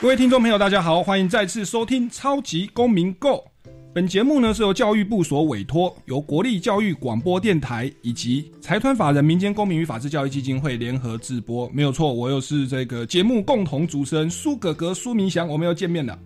各位听众朋友，大家好，欢迎再次收听《超级公民 Go》。本节目呢是由教育部所委托，由国立教育广播电台以及财团法人民间公民与法治教育基金会联合制播。没有错，我又是这个节目共同主持人苏格格苏明祥，我们又见面了。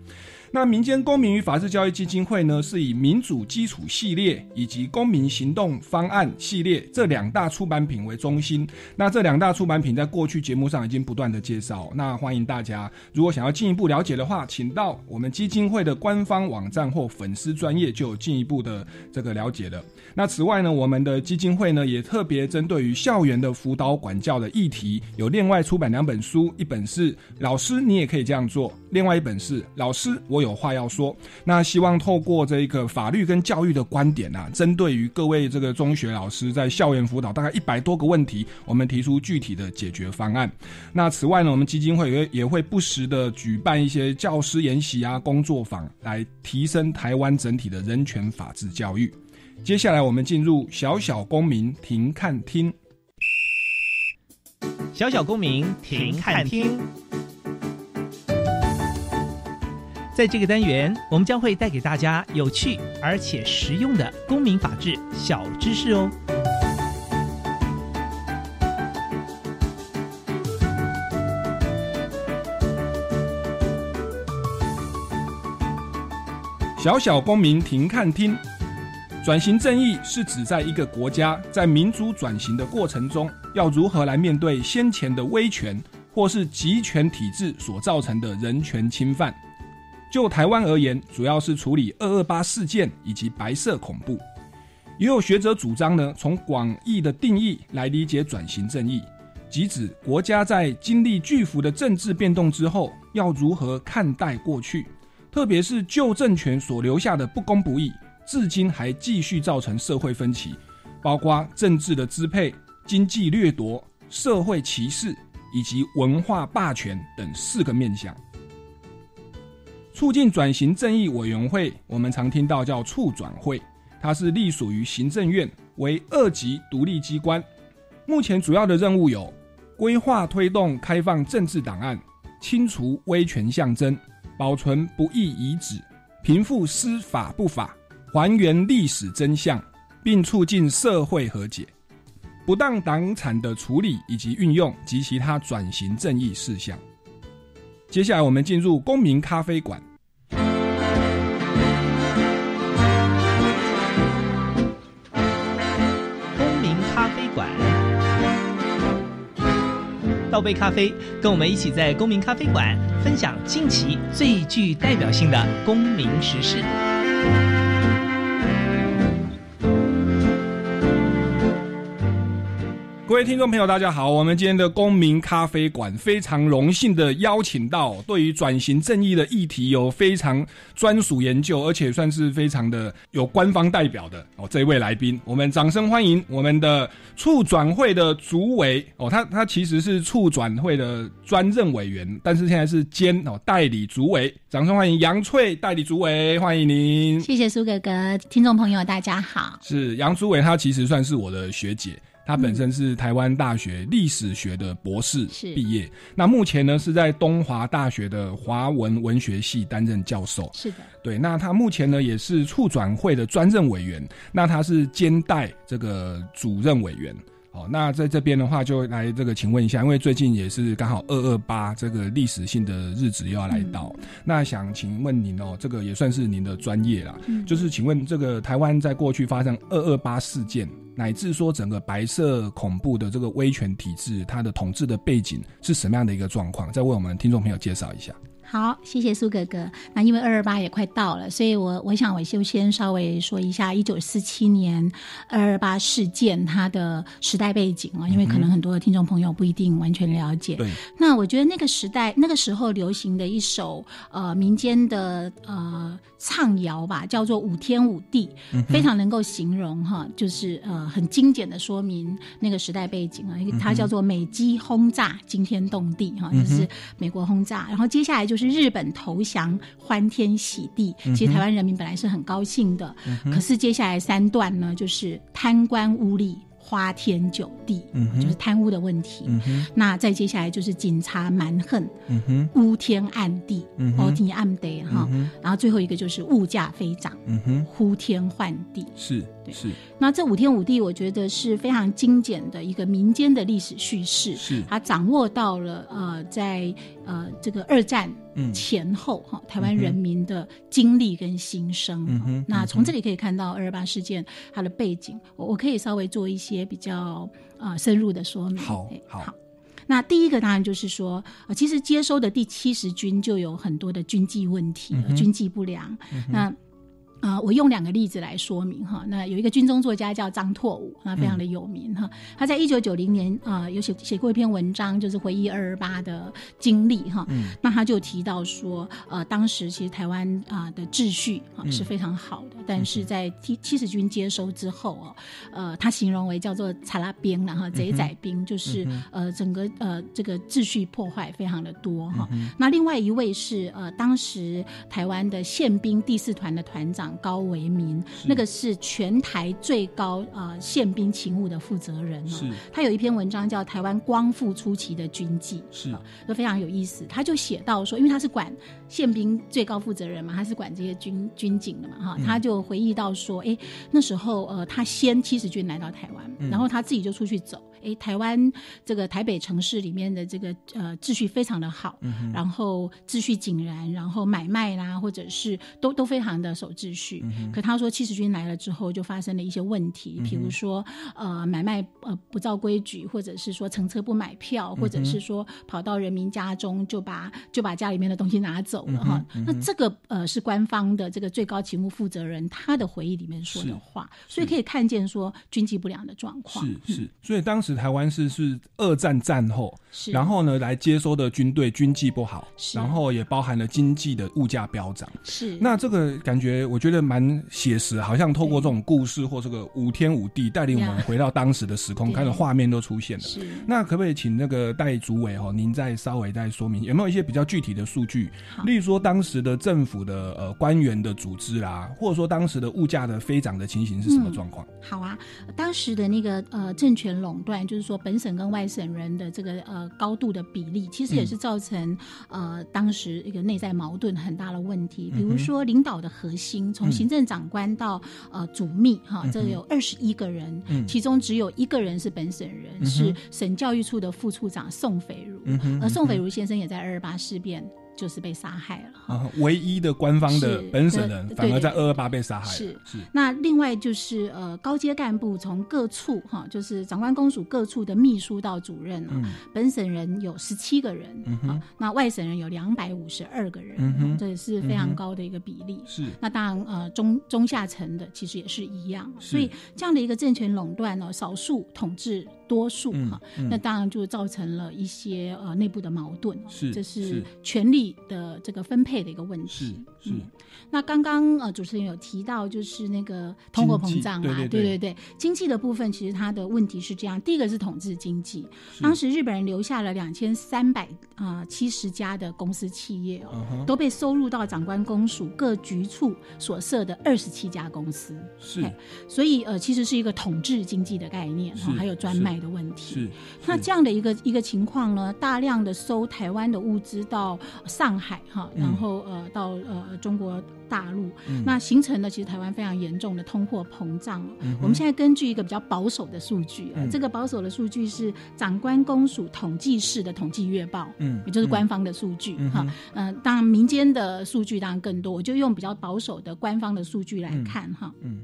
那民间公民与法治教育基金会呢，是以民主基础系列以及公民行动方案系列这两大出版品为中心。那这两大出版品在过去节目上已经不断的介绍。那欢迎大家，如果想要进一步了解的话，请到我们基金会的官方网站或粉丝专业就有进一步的这个了解了。那此外呢，我们的基金会呢也特别针对于校园的辅导管教的议题，有另外出版两本书，一本是《老师你也可以这样做》，另外一本是《老师我有有话要说》。那希望透过这个法律跟教育的观点啊，针对于各位这个中学老师在校园辅导大概一百多个问题，我们提出具体的解决方案。那此外呢，我们基金会也也会不时的举办一些教师研习啊、工作坊，来提升台湾整体的人权法治教育。接下来，我们进入小小公民庭看厅。小小公民庭看厅，在这个单元，我们将会带给大家有趣而且实用的公民法治小知识哦。小小公民庭看听。转型正义是指在一个国家在民主转型的过程中，要如何来面对先前的威权或是集权体制所造成的人权侵犯。就台湾而言，主要是处理二二八事件以及白色恐怖。也有学者主张呢，从广义的定义来理解转型正义，即指国家在经历巨幅的政治变动之后，要如何看待过去，特别是旧政权所留下的不公不义。至今还继续造成社会分歧，包括政治的支配、经济掠夺、社会歧视以及文化霸权等四个面向。促进转型正义委员会，我们常听到叫促转会，它是隶属于行政院，为二级独立机关。目前主要的任务有规划推动开放政治档案，清除威权象征，保存不义遗址，平复司法不法。还原历史真相，并促进社会和解，不当党产的处理以及运用及其他转型正义事项。接下来，我们进入公民咖啡馆。公民咖啡馆，倒杯咖啡，跟我们一起在公民咖啡馆分享近期最具代表性的公民时事。各位听众朋友，大家好！我们今天的公民咖啡馆非常荣幸的邀请到对于转型正义的议题有非常专属研究，而且算是非常的有官方代表的哦这一位来宾，我们掌声欢迎我们的促转会的主委哦，他 他其实是促转会的专任委员，但是现在是兼哦代理主委，掌声欢迎杨翠代理主委，欢迎您！谢谢苏哥哥，听众朋友大家好，是杨主委，他其实算是我的学姐。他本身是台湾大学历史学的博士毕业，那目前呢是在东华大学的华文文学系担任教授。是的，对。那他目前呢也是促转会的专任委员，那他是兼代这个主任委员。哦，那在这边的话，就来这个请问一下，因为最近也是刚好二二八这个历史性的日子又要来到，那想请问您哦，这个也算是您的专业啦，就是请问这个台湾在过去发生二二八事件，乃至说整个白色恐怖的这个威权体制，它的统治的背景是什么样的一个状况？再为我们听众朋友介绍一下。好，谢谢苏哥哥。那因为二二八也快到了，所以我我想我就先稍微说一下一九四七年二二八事件它的时代背景啊，因为可能很多的听众朋友不一定完全了解。对，那我觉得那个时代那个时候流行的一首呃民间的呃唱谣吧，叫做《五天五地》，非常能够形容哈，就是呃很精简的说明那个时代背景啊，它叫做美机轰炸惊天动地哈，就是美国轰炸，然后接下来就是日本投降，欢天喜地。其实台湾人民本来是很高兴的，可是接下来三段呢，就是贪官污吏。花天酒地，就是贪污的问题。那再接下来就是警察蛮横，乌天暗地，乌天暗地哈。然后最后一个就是物价飞涨，呼天唤地。是，是。那这五天五地，我觉得是非常精简的一个民间的历史叙事。是，他掌握到了呃，在呃这个二战前后哈，台湾人民的经历跟心声。那从这里可以看到二二八事件它的背景，我我可以稍微做一些。比较呃深入的说明。好，好。那第一个当然就是说，呃，其实接收的第七十军就有很多的军纪问题，军纪不良。那啊，我用两个例子来说明哈。那有一个军中作家叫张拓武，那非常的有名哈。他在一九九零年啊，有写写过一篇文章，就是回忆二二八的经历哈。那他就提到说，呃，当时其实台湾啊的秩序啊是非常好的，但是在七七十军接收之后哦，呃，他形容为叫做查拉兵然后贼仔兵，就是呃整个呃这个秩序破坏非常的多哈。那另外一位是呃当时台湾的宪兵第四团的团长。高为民，那个是全台最高啊宪兵勤务的负责人是，他有一篇文章叫《台湾光复初期的军纪》，是，都非常有意思。他就写到说，因为他是管宪兵最高负责人嘛，他是管这些军军警的嘛，哈，他就回忆到说，哎，那时候呃，他先七十军来到台湾，然后他自己就出去走。哎，台湾这个台北城市里面的这个呃秩序非常的好，然后秩序井然，然后买卖啦，或者是都都非常的守秩序。可他说七十军来了之后，就发生了一些问题，比如说呃买卖呃不照规矩，或者是说乘车不买票，或者是说跑到人民家中就把就把家里面的东西拿走了哈。那这个呃是官方的这个最高勤务负责人他的回忆里面说的话，所以可以看见说军纪不良的状况。是是，所以当时。台湾是是二战战后，然后呢来接收的军队军纪不好，然后也包含了经济的物价飙涨。是那这个感觉，我觉得蛮写实，好像透过这种故事或这个五天五地，带领我们回到当时的时空，看到画面都出现了。是那可不可以请那个戴主委哈，您再稍微再说明，有没有一些比较具体的数据？例如说当时的政府的呃官员的组织啦，或者说当时的物价的飞涨的情形是什么状况？好啊，当时的那个呃政权垄断。就是说，本省跟外省人的这个呃高度的比例，其实也是造成呃当时一个内在矛盾很大的问题。比如说，领导的核心从行政长官到呃主秘哈，这有二十一个人，其中只有一个人是本省人，是省教育处的副处长宋斐如，而宋斐如先生也在二二八事变。就是被杀害了啊！唯一的官方的本省人，反而在二二八被杀害。是是。那另外就是呃，高阶干部从各处哈，就是长官公署各处的秘书到主任啊，本省人有十七个人啊，那外省人有两百五十二个人，这也是非常高的一个比例。是。那当然呃，中中下层的其实也是一样，所以这样的一个政权垄断呢，少数统治。多数哈，那当然就造成了一些呃内部的矛盾，是这是权力的这个分配的一个问题。是是。那刚刚呃主持人有提到就是那个通货膨胀啊，对对对，经济的部分其实它的问题是这样：第一个是统治经济，当时日本人留下了两千三百啊七十家的公司企业哦，都被收入到长官公署各局处所设的二十七家公司。是，所以呃其实是一个统治经济的概念，还有专卖。的问题。是，那这样的一个一个情况呢，大量的收台湾的物资到上海哈，然后呃到呃中国大陆，那形成了其实台湾非常严重的通货膨胀。我们现在根据一个比较保守的数据，这个保守的数据是长官公署统计室的统计月报，嗯，也就是官方的数据哈，嗯，当然民间的数据当然更多，我就用比较保守的官方的数据来看哈，嗯。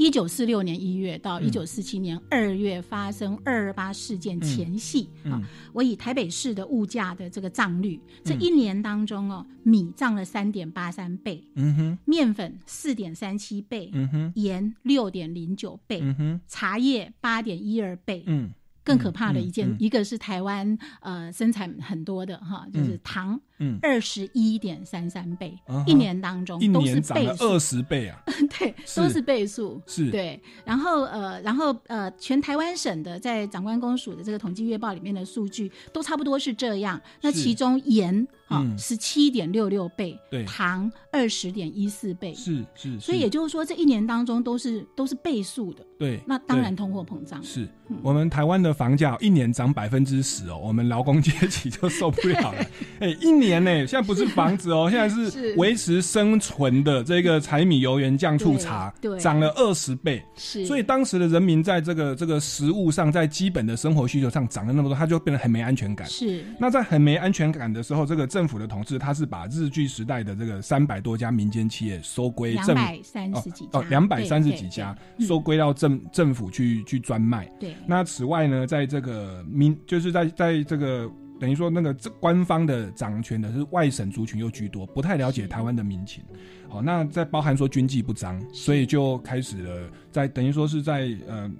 一九四六年一月到嗯。一九四七年二月发生二二八事件前夕嗯。啊，我以台北市的物价的这个涨率，这一年当中哦，米涨了三点八三倍，嗯哼，面粉四点三七倍，嗯哼，盐六点零九倍，嗯哼，茶叶八点一二倍，嗯。更可怕的一件，嗯。嗯一个是台湾呃生产很多的哈，就是糖，嗯。二十一点三三倍，嗯一年当中一都是年涨了倍数。二，十倍啊！对，都是倍数，是。对。然后呃，然后呃，全台湾省的在长官公署的这个统计月报里面的数据都差不多是这样。那其中盐啊嗯。十七点六六倍，对。糖二十点一四倍，是是，所以也就是说这一年当中都是都是倍数的。对，那当然通货膨胀，是我们台湾的房价一年涨百分之十哦，我们劳工阶级就受不了了。哎、一年呢，现在不是房子哦，现在是是。维持生存的这个柴米油盐酱醋茶，对对。涨了二十倍。是，所以当时的人民在这个这个食物上，在基本的生活需求上涨了那么多，他就变得很没安全感。是。那在很没安全感的时候，这个政府的统治，他是把日据时代的这个三百多家民间企业收归两政三十几家哦，两百三十对几家收归到政政府去去专卖。对，那此外呢，在这个民就是在在这个等于说那个这官方的掌权的是外省族群又居多，不太了解台湾的民情。好，那在包含说军纪不彰，所以就开始了在等于说是在呃。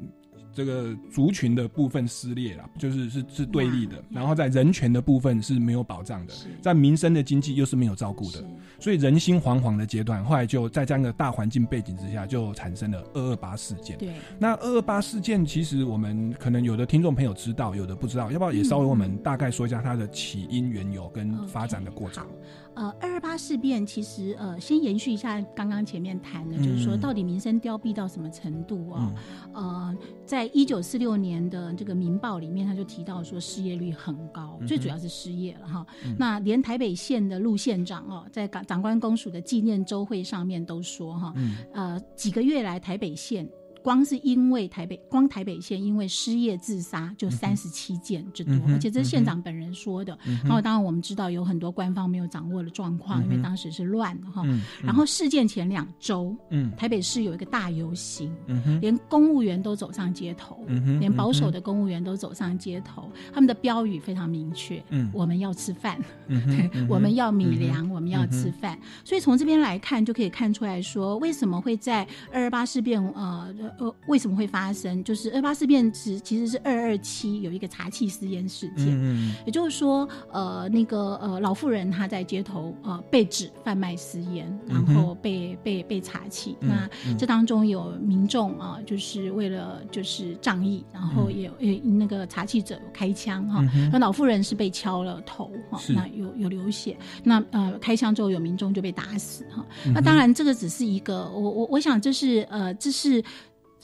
这个族群的部分撕裂了，就是是是对立的，然后在人权的部分是没有保障的，在民生的经济又是没有照顾的，所以人心惶惶的阶段，后来就在这样的大环境背景之下，就产生了二二八事件。对，那二二八事件，其实我们可能有的听众朋友知道，有的不知道，要不要也稍微我们大概说一下它的起因缘由跟发展的过程呃，二二八事变其实呃，先延续一下刚刚前面谈的，就是说嗯到底民生凋敝到什么程度啊、嗯呃，在一九四六年的这个《民报》里面，他就提到说失业率很高，嗯最主要是失业了哈。那连台北县的陆县长哦，在长长官公署的纪念周会上面都说哈，嗯呃，几个月来台北县。光是因为台北，光台北县因为失业自杀就三十七件之多，嗯而且这是县长本人说的。然后当然我们知道有很多官方没有掌握的状况，因为当时是乱的哈。嗯然后事件前两周，嗯。台北市有一个大游行，连公务员都走上街头，连保守的公务员都走上街头，他们的标语非常明确：嗯。我们要吃饭，我们要米粮，我们要吃饭。所以从这边来看，就可以看出来说，为什么会在二二八事变，呃呃，为什么会发生？就是二八事变其其实是二二七有一个茶气私烟事件，嗯也就是说，呃，那个呃老妇人她在街头呃被指贩卖私烟，然后被、被被查起。嗯那这当中有民众啊、就是为了就是仗义，然后也有、也那个查气者有开枪哈，那、老妇人是被敲了头哈，是那有有流血。那呃开枪之后有民众就被打死哈。那当然这个只是一个，我我我想这是呃这是。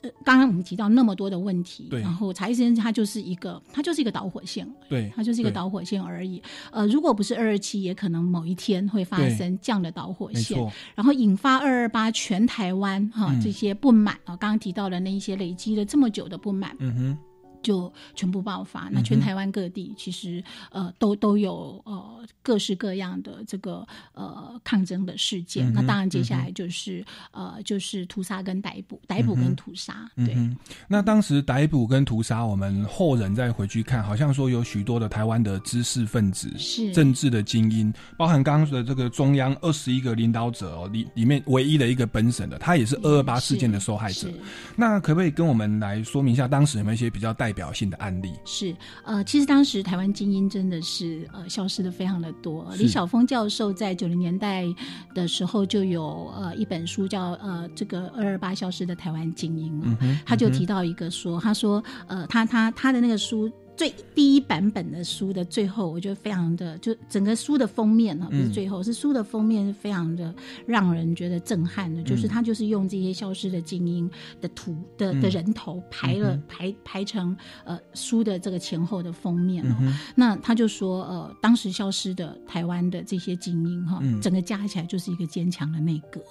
呃刚刚我们提到那么多的问题，然后查医生它就是一个，它就是一个导火线对，它就是一个导火线而已。呃，如果不是二二七，也可能某一天会发生这样的导火线，然后引发二二八全台湾哈、嗯这些不满啊，刚刚提到的那一些累积了这么久的不满。嗯哼，就全部爆发。那嗯全台湾各地其实呃都都有呃各式各样的这个呃抗争的事件。嗯那当然接下来就是、呃就是屠杀跟逮捕，逮捕跟屠杀。对，嗯，那当时逮捕跟屠杀，我们后人再回去看，好像说有许多的台湾的知识分子、是政治的精英，包含刚刚的这个中央二十一个领导者哦，里里面唯一的一个本省的，他也是二二八事件的受害者。那可不可以跟我们来说明一下，当时有没有一些比较代表性的案例？是，呃，其实当时台湾精英真的是呃消失的非常的多。李晓峰教授在九零年代的时候就有呃一本书叫呃这个二二八消失的台湾精英啊、哼他就提到一个说，他说呃他他他的那个书。最第一版本的书的最后，我觉得非常的，就整个书的封面哈，不是最后，是书的封面是非常的让人觉得震撼的，就是他就是用这些消失的精英的图的的人头排了、排排成呃书的这个前后的封面哦。那他就说呃，当时消失的台湾的这些精英哈，整个加起来就是一个坚强的内阁。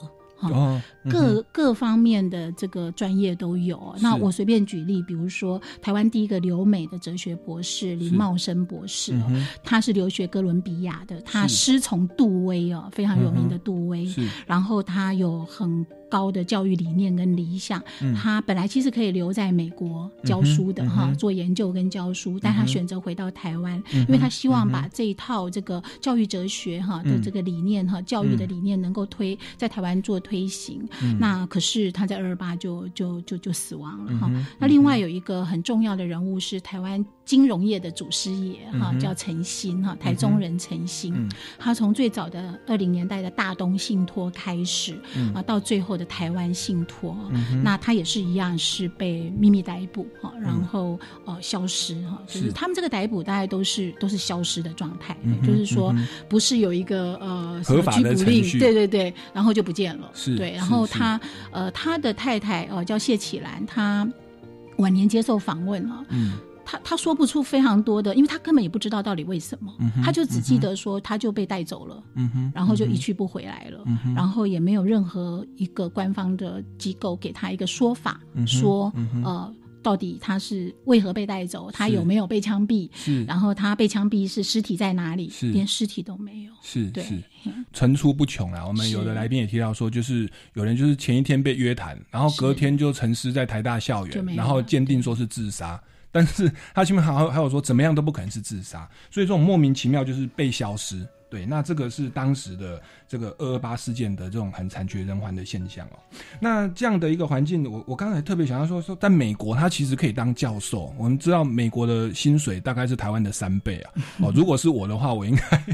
哈。哦，各各方面的这个专业都有。那我随便举例，比如说台湾第一个留美的哲学博士林茂生博士哦，他是留学哥伦比亚的，他师从杜威哦，非常有名的杜威，是。然后他有很。高的教育理念跟理想。他本来其实可以留在美国教书的哈，做研究跟教书，但他选择回到台湾，因为他希望把这一套这个教育哲学哈的这个理念哈，教育的理念能够推在台湾做推行。那可是他在二二八就就就就死亡了哈。那另外有一个很重要的人物是台湾金融业的祖师爷哈，叫陈新哈，台中人陈新。他从最早的二零年代的大东信托开始啊，到最后的台湾信托，那他也是一样是被秘密逮捕哈，然后呃消失哈，就是他们这个逮捕大概都是都是消失的状态，就是说不是有一个呃合法的令，对对对，然后就不见了，是对，然后他呃他的太太呃叫谢启兰，他晚年接受访问了，嗯。他他说不出非常多的，因为他根本也不知道到底为什么，他就只记得说他就被带走了，然后就一去不回来了，然后也没有任何一个官方的机构给他一个说法，说呃到底他是为何被带走，他有没有被枪毙，然后他被枪毙是尸体在哪里，连尸体都没有，是对层出不穷啊。我们有的来宾也提到说，就是有人就是前一天被约谈，然后隔天就沉尸在台大校园，然后鉴定说是自杀。但是他前面还还有说，怎么样都不可能是自杀，所以这种莫名其妙就是被消失。对，那这个是当时的。这个二二八事件的这种很惨绝人寰的现象哦，那这样的一个环境，我我刚才特别想要说说，在美国他其实可以当教授。我们知道美国的薪水大概是台湾的三倍啊，哦，如果是我的话，我应该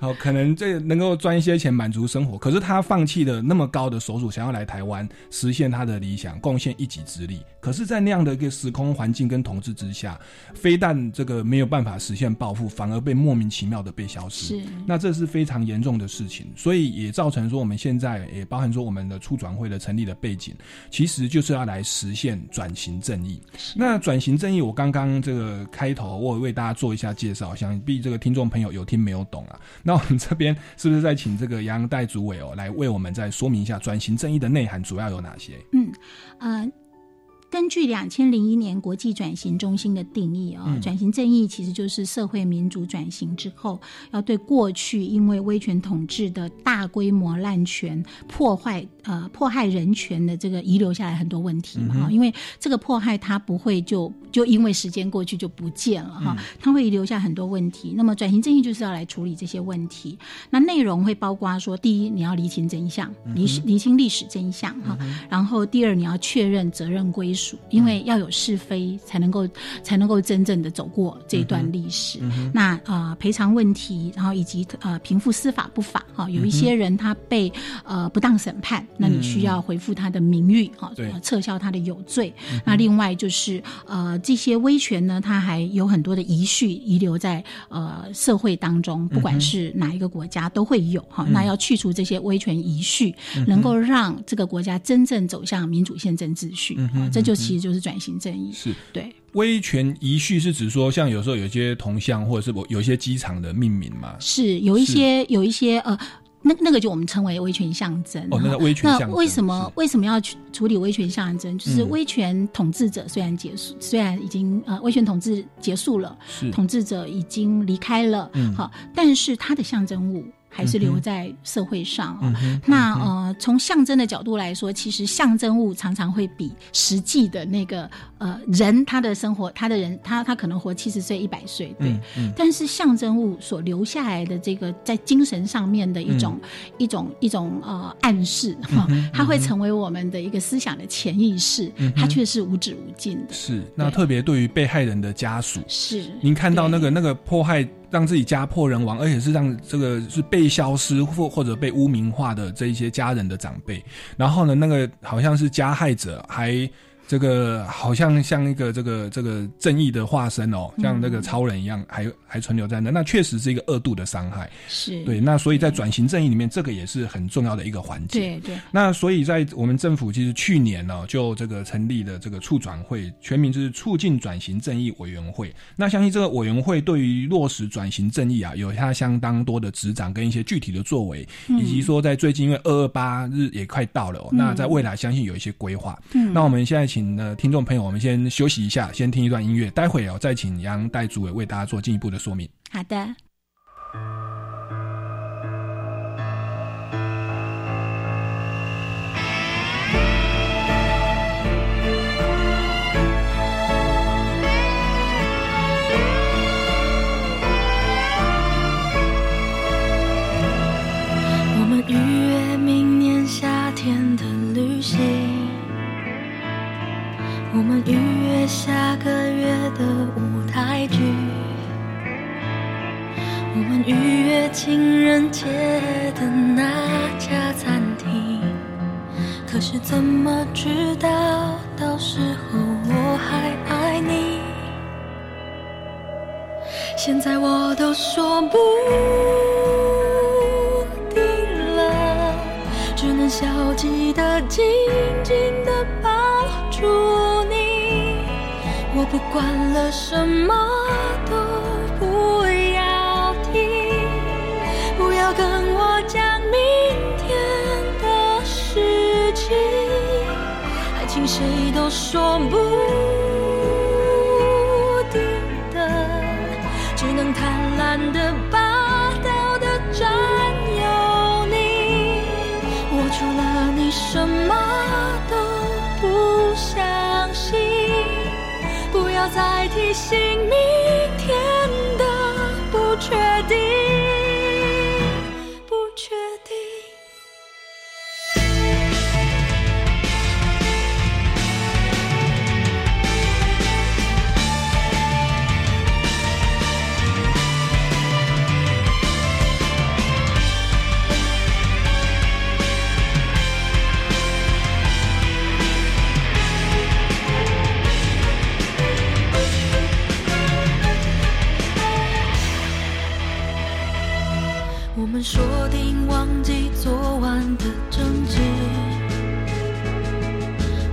哦可能这能够赚一些钱满足生活。可是他放弃了那么高的收入，想要来台湾实现他的理想，贡献一己之力。可是，在那样的一个时空环境跟统治之下，非但这个没有办法实现暴富，反而被莫名其妙的被消失。是，那这是非常严重的事情。所以也造成说，我们现在也包含说我们的促转会的成立的背景，其实就是要来实现转型正义。那转型正义，我刚刚这个开头我为大家做一下介绍，想必这个听众朋友有听没有懂啊？那我们这边是不是再请这个杨代主委哦，来为我们再说明一下转型正义的内涵主要有哪些？嗯，呃。根据两千零一年国际转型中心的定义啊，转型正义其实就是社会民主转型之后，要对过去因为威权统治的大规模滥权破坏呃迫害人权的这个遗留下来很多问题嘛。因为这个迫害它不会就就因为时间过去就不见了哈，它会留下很多问题。那么转型正义就是要来处理这些问题。那内容会包括说，第一你要厘清真相，厘厘清历史真相哈，然后第二你要确认责任归。因为要有是非，才能够才能够真正的走过这段历史。那呃赔偿问题，然后以及呃平复司法不法哈，有一些人他被呃不当审判，那你需要回复他的名誉哈，撤销他的有罪。那另外就是呃这些威权呢，他还有很多的遗绪遗留在呃社会当中，不管是哪一个国家都会有哈。那要去除这些威权遗绪，能够让这个国家真正走向民主宪政秩序啊，这。就其实就是转型正义，是。对。威权遗绪是指说，像有时候有一些铜像，或者是我有一些机场的命名嘛，是有一些有一些呃，那那个就我们称为威权象征。哦，那个威权象征，那为什么为什么要去处理威权象征？就是威权统治者虽然结束，虽然已经呃威权统治结束了，统治者已经离开了，好，但是他的象征物。还是留在社会上啊。那呃，从象征的角度来说，其实象征物常常会比实际的那个呃人他的生活，他的人他他可能活七十岁、一百岁，对。但是象征物所留下来的这个在精神上面的一种一种一种呃暗示哈，它会成为我们的一个思想的潜意识，它却是无止无尽的。是。那特别对于被害人的家属，是。您看到那个那个迫害。让自己家破人亡，而且是让这个是被消失或或者被污名化的这一些家人的长辈，然后呢，那个好像是加害者还。这个好像像一个这个这个正义的化身哦，像那个超人一样，还还存留在那，那确实是一个恶度的伤害。是对，那所以在转型正义里面，这个也是很重要的一个环节。对对。那所以在我们政府其实去年呢，就这个成立了这个促转会，全名就是促进转型正义委员会。那相信这个委员会对于落实转型正义啊，有它相当多的执掌跟一些具体的作为，以及说在最近因为二二八日也快到了哦，那在未来相信有一些规划。嗯。那我们现在请。请的听众朋友，我们先休息一下，先听一段音乐，待会哦再请杨代主委为大家做进一步的说明。好的。我们预约下个月的舞台剧。我们预约情人节的那家餐厅，可是怎么知道到时候我还爱你？现在我都说不定了，只能消极的紧紧的抱住。不管了，什么都不要听，不要跟我讲明天的事情，爱情谁都说不定的，只能贪婪的、霸道的占有你。我除了你什么不要再提醒我们说定忘记昨晚的争执，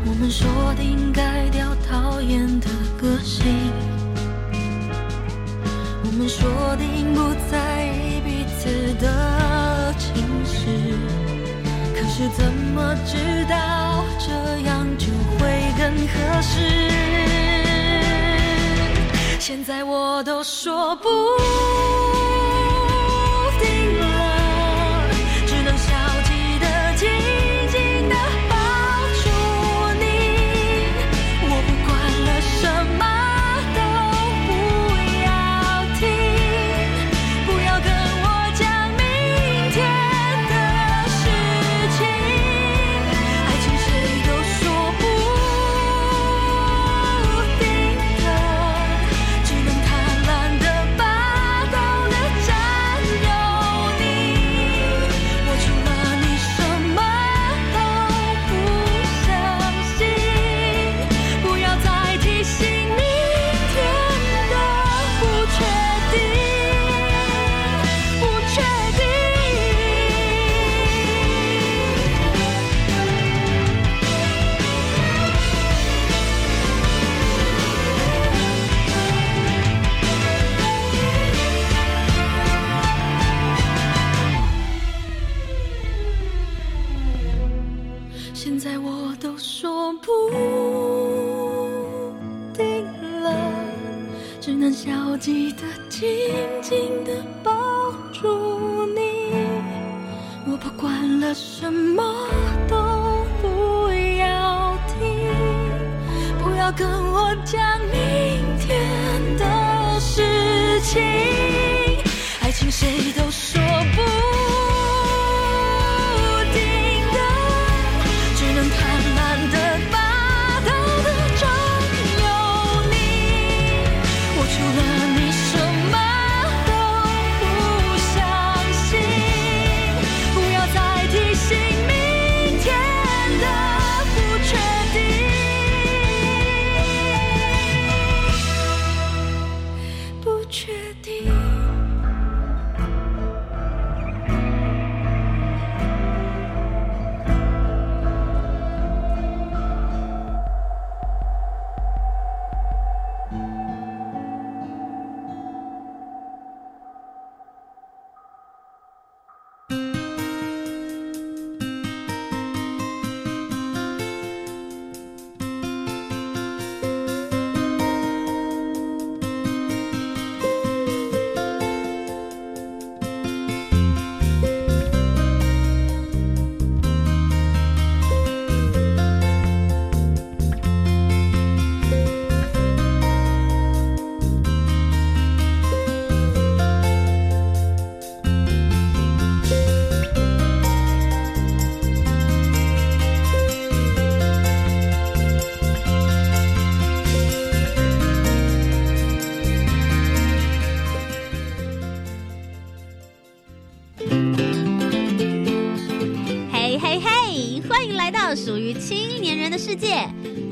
我们说定改掉讨厌的个性，我们说定不在意彼此的情绪，可是怎么知道这样就会更合适？现在我都说不世界，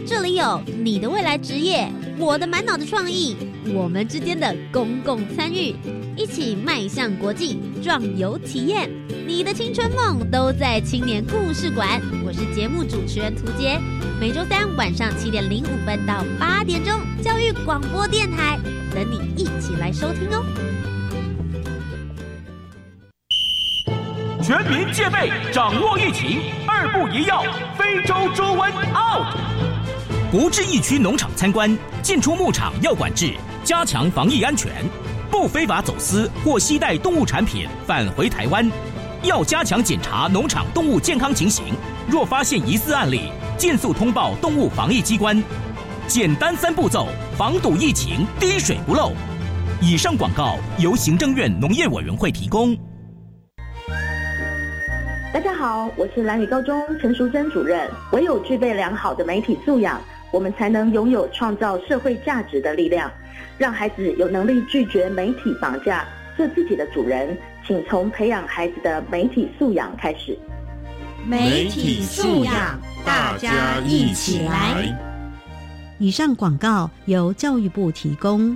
这里有你的未来职业，我的满脑的创意，我们之间的公共参与，一起迈向国际，壮游体验。你的青春梦都在青年故事馆。我是节目主持人涂杰，每周三晚上七点零五分到八点钟，教育广播电台等你一起来收听哦。全民戒备，掌握疫情，不一要，非洲猪瘟 out。不至疫区农场参观，进出牧场要管制，加强防疫安全。不非法走私或携带动物产品返回台湾，要加强检查农场动物健康情形。若发现疑似案例，尽速通报动物防疫机关。简单三步骤，防堵疫情，滴水不漏。以上广告由行政院农业委员会提供。大家好，我是蓝屿高中陈淑珍主任。唯有具备良好的媒体素养，我们才能拥有创造社会价值的力量，让孩子有能力拒绝媒体绑架，做自己的主人。请从培养孩子的媒体素养开始。媒体素养，大家一起来。以上广告由教育部提供。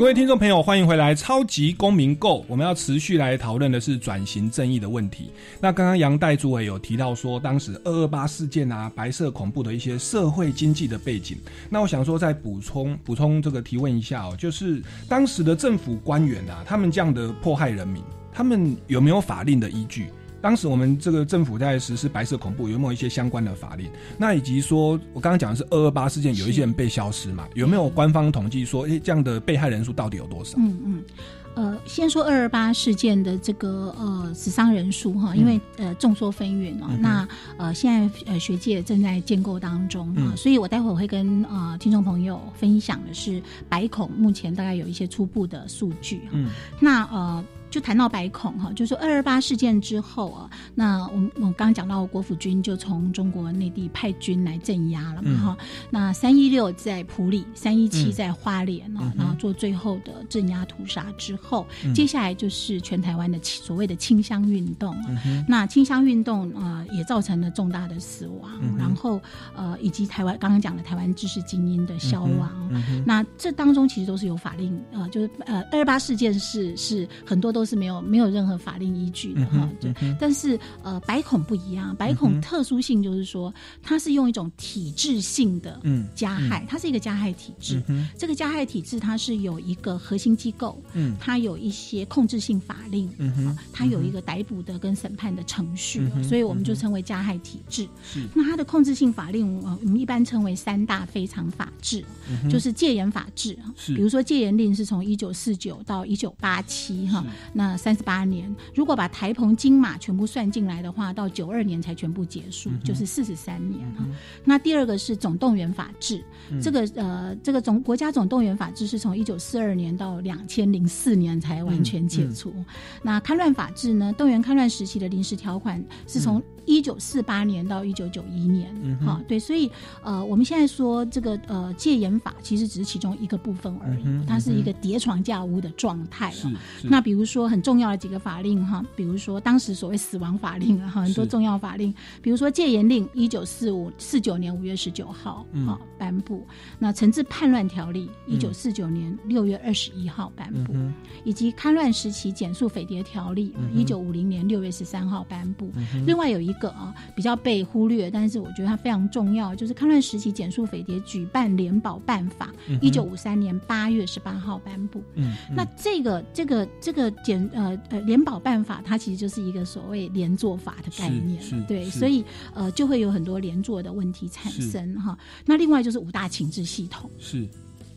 各位听众朋友，欢迎回来《超级公民购》，我们要持续来讨论的是转型正义的问题。那刚刚杨代主委有提到说，当时二二八事件啊、白色恐怖的一些社会经济的背景。那我想说，再补充补充这个提问一下哦，就是当时的政府官员啊，他们这样的迫害人民，他们有没有法令的依据？当时我们这个政府在实施白色恐怖，有没有一些相关的法令？那以及说，我刚刚讲的是二二八事件，有一些人被消失嘛？有没有官方统计说，诶，这样的被害人数到底有多少？嗯嗯。呃，先说二二八事件的这个呃死伤人数哈，因为呃众说纷纭哦。那呃现在呃学界正在建构当中啊，所以我待会儿会跟呃听众朋友分享的是白孔目前大概有一些初步的数据嗯。那呃。就谈到白孔哈，就说二二八事件之后啊，那我们我刚刚讲到国府军就从中国内地派军来镇压了嘛哈。那三一六在普里，三一七在花莲啊，然后做最后的镇压屠杀之后，接下来就是全台湾的所谓的清乡运动。那清乡运动啊，也造成了重大的死亡，然后呃，以及台湾刚刚讲的台湾知识精英的消亡。那这当中其实都是有法令呃，就是呃二二八事件是是很多都。都是没有没有任何法令依据的哈，对。但是呃，白孔不一样，白孔特殊性就是说，它是用一种体制性的加害，它是一个加害体制。这个加害体制它是有一个核心机构，嗯，它有一些控制性法令，嗯它有一个逮捕的跟审判的程序，所以我们就称为加害体制。那它的控制性法令，我们一般称为三大非常法制，就是戒严法制。比如说戒严令是从一九四九到一九八七哈。那三十八年，如果把台澎金马全部算进来的话，到九二年才全部结束，就是四十三年哈。那第二个是总动员法制，这个呃，这个总国家总动员法制是从一九四二年到两千零四年才完全解除。那戡乱法制呢，动员戡乱时期的临时条款是从一九四八年到一九九一年，哈，对，所以呃，我们现在说这个呃戒严法其实只是其中一个部分而已，它是一个叠床架屋的状态了。那比如说。很重要的几个法令哈，比如说当时所谓死亡法令啊，很多重要法令，比如说戒严令，一九四五四九年五月十九号啊颁布；那惩治叛乱条例，一九四九年六月二十一号颁布；以及戡乱时期减速匪谍条例，一九五零年六月十三号颁布。另外有一个啊比较被忽略，但是我觉得它非常重要，就是抗战时期减速匪谍举办联保办法，一九五三年八月十八号颁布。嗯那这个这个这个。减呃呃联保办法，它其实就是一个所谓连坐法的概念，对，所以呃就会有很多连坐的问题产生哈。那另外就是五大情治系统，是